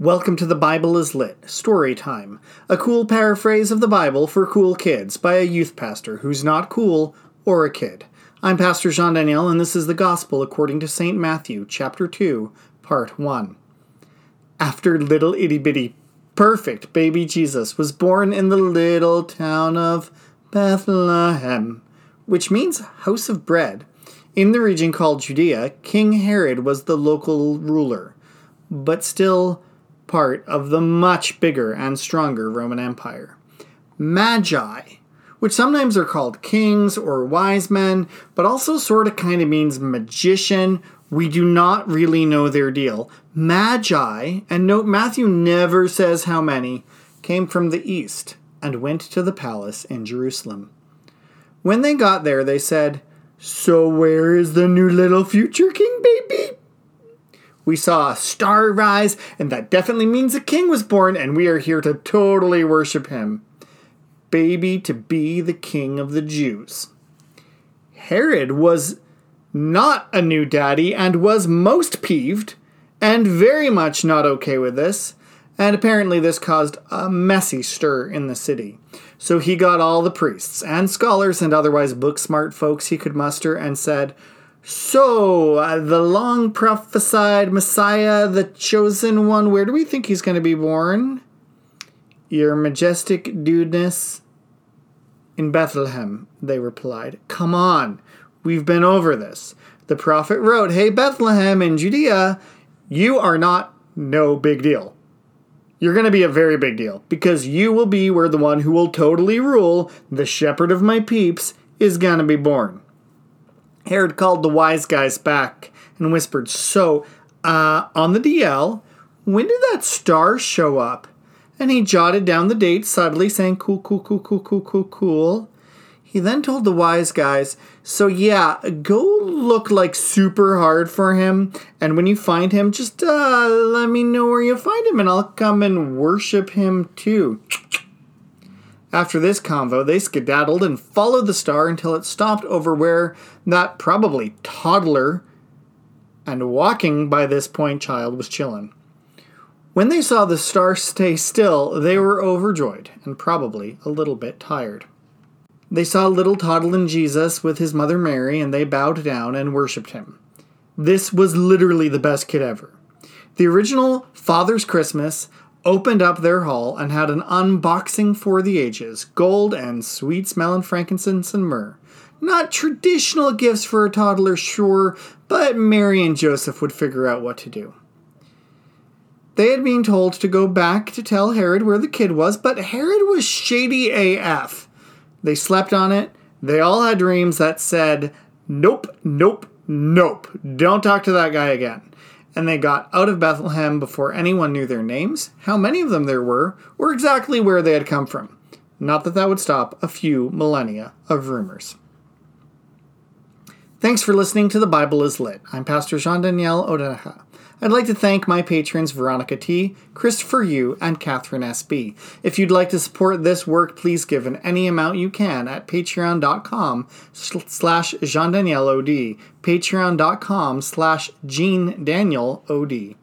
Welcome to The Bible is Lit, Story Time, a cool paraphrase of the Bible for cool kids by a youth pastor who's not cool or a kid. I'm Pastor Jean Daniel, and this is the Gospel according to St. Matthew, chapter 2, part 1. After little itty bitty perfect baby Jesus was born in the little town of Bethlehem, which means house of bread. In the region called Judea, King Herod was the local ruler, but still part of the much bigger and stronger Roman Empire. Magi, which sometimes are called kings or wise men, but also sort of kind of means magician. We do not really know their deal. Magi, and note Matthew never says how many, came from the east and went to the palace in Jerusalem. When they got there, they said, So where is the new little future king? We saw a star rise, and that definitely means a king was born, and we are here to totally worship him. Baby to be the king of the Jews. Herod was not a new daddy and was most peeved and very much not okay with this, and apparently this caused a messy stir in the city. So he got all the priests and scholars and otherwise book smart folks he could muster and said, so, uh, the long prophesied Messiah, the chosen one, where do we think he's going to be born? Your majestic dudeness in Bethlehem, they replied. Come on, we've been over this. The prophet wrote, Hey, Bethlehem in Judea, you are not no big deal. You're going to be a very big deal because you will be where the one who will totally rule, the shepherd of my peeps, is going to be born. Herod called the wise guys back and whispered, So, uh, on the DL, when did that star show up? And he jotted down the date subtly, saying, Cool, cool, cool, cool, cool, cool, cool. He then told the wise guys, So, yeah, go look like super hard for him. And when you find him, just uh, let me know where you find him, and I'll come and worship him too. After this convo, they skedaddled and followed the star until it stopped over where that probably toddler and walking by this point child was chillin'. When they saw the star stay still, they were overjoyed and probably a little bit tired. They saw little toddling Jesus with his mother Mary and they bowed down and worshipped him. This was literally the best kid ever. The original Father's Christmas opened up their haul and had an unboxing for the ages gold and sweet smelling frankincense and myrrh. Not traditional gifts for a toddler, sure, but Mary and Joseph would figure out what to do. They had been told to go back to tell Herod where the kid was, but Herod was shady AF. They slept on it. They all had dreams that said, Nope, nope, nope. Don't talk to that guy again and they got out of Bethlehem before anyone knew their names, how many of them there were, or exactly where they had come from. Not that that would stop a few millennia of rumors. Thanks for listening to The Bible is Lit. I'm Pastor Jean Daniel Odenaha. I'd like to thank my patrons Veronica T, Christopher U, and Catherine SB. If you'd like to support this work, please give in any amount you can at patreon.com slash Jean Daniel OD, patreon.com slash Jean Daniel OD.